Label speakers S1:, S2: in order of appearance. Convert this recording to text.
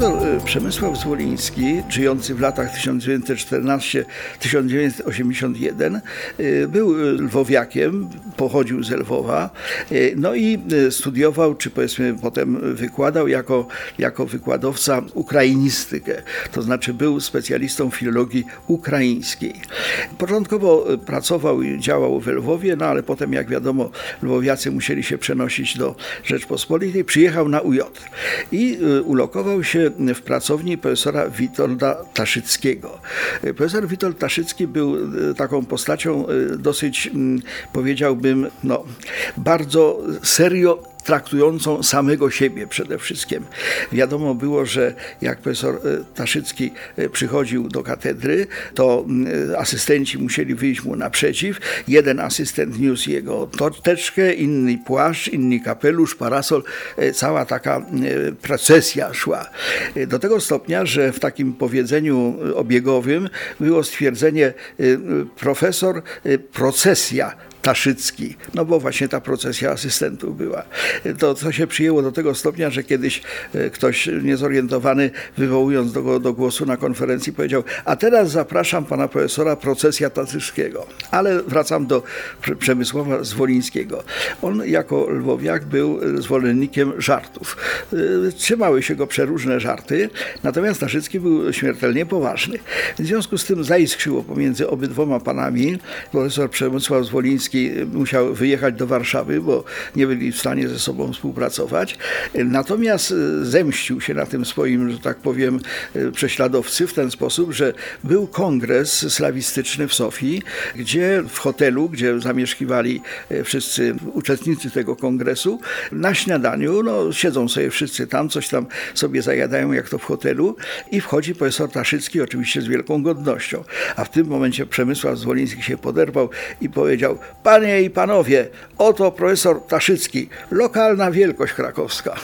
S1: Profesor y, Przemysław Zwoliński, żyjący w latach 1914-1981, y, był y, lwowiakiem, pochodził z Lwowa, no i studiował, czy powiedzmy potem wykładał jako, jako wykładowca ukrainistykę, to znaczy był specjalistą filologii ukraińskiej. Początkowo pracował i działał w Lwowie, no ale potem, jak wiadomo, lwowiacy musieli się przenosić do Rzeczpospolitej, przyjechał na UJ i ulokował się w pracowni profesora Witolda Taszyckiego. Profesor Witold Taszycki był y, taką postacią y, dosyć, mm, powiedziałbym, no, bardzo serio traktującą samego siebie przede wszystkim. Wiadomo było, że jak profesor e, Taszycki e, przychodził do katedry, to mm, asystenci musieli wyjść mu naprzeciw. Jeden asystent niósł jego torteczkę, inny płaszcz, inny kapelusz, parasol. E, Cała taka e, procesja szła. E, Do tego stopnia, że w takim powiedzeniu obiegowym było stwierdzenie e, profesor e, procesja Taszycki, no bo właśnie ta procesja asystentów była. To, to się przyjęło do tego stopnia, że kiedyś e, ktoś niezorientowany, wywołując do, do głosu na konferencji, powiedział, a teraz zapraszam pana profesora procesja Taszyckiego. Ale wracam do Prze- Przemysława Zwolińskiego. On jako lwowiak był zwolennikiem żartów. E, Trzymały się go przeróżne żarty, natomiast Taszycki był śmiertelnie poważny. W związku z tym zaiskrzyło pomiędzy obydwoma panami. Profesor Przemysław Zwoliński musiał wyjechać do Warszawy, bo nie byli w stanie ze sobą współpracować. Natomiast e, zemścił się na tym swoim, że tak powiem, e, prześladowcy w ten sposób, że był kongres slawistyczny w Sofii, gdzie w hotelu, gdzie zamieszkiwali e, wszyscy uczestnicy tego kongresu, na śniadaniu, no siedzą sobie wszyscy tam, coś tam sobie zajadają, jak to w hotelu i wchodzi profesor Taszycki, oczywiście z wielką godnością. A w tym momencie Przemysław Zwoliński się poderwał i powiedział, panie i panowie, oto profesor Taszycki, lokalna wielkość krakowska.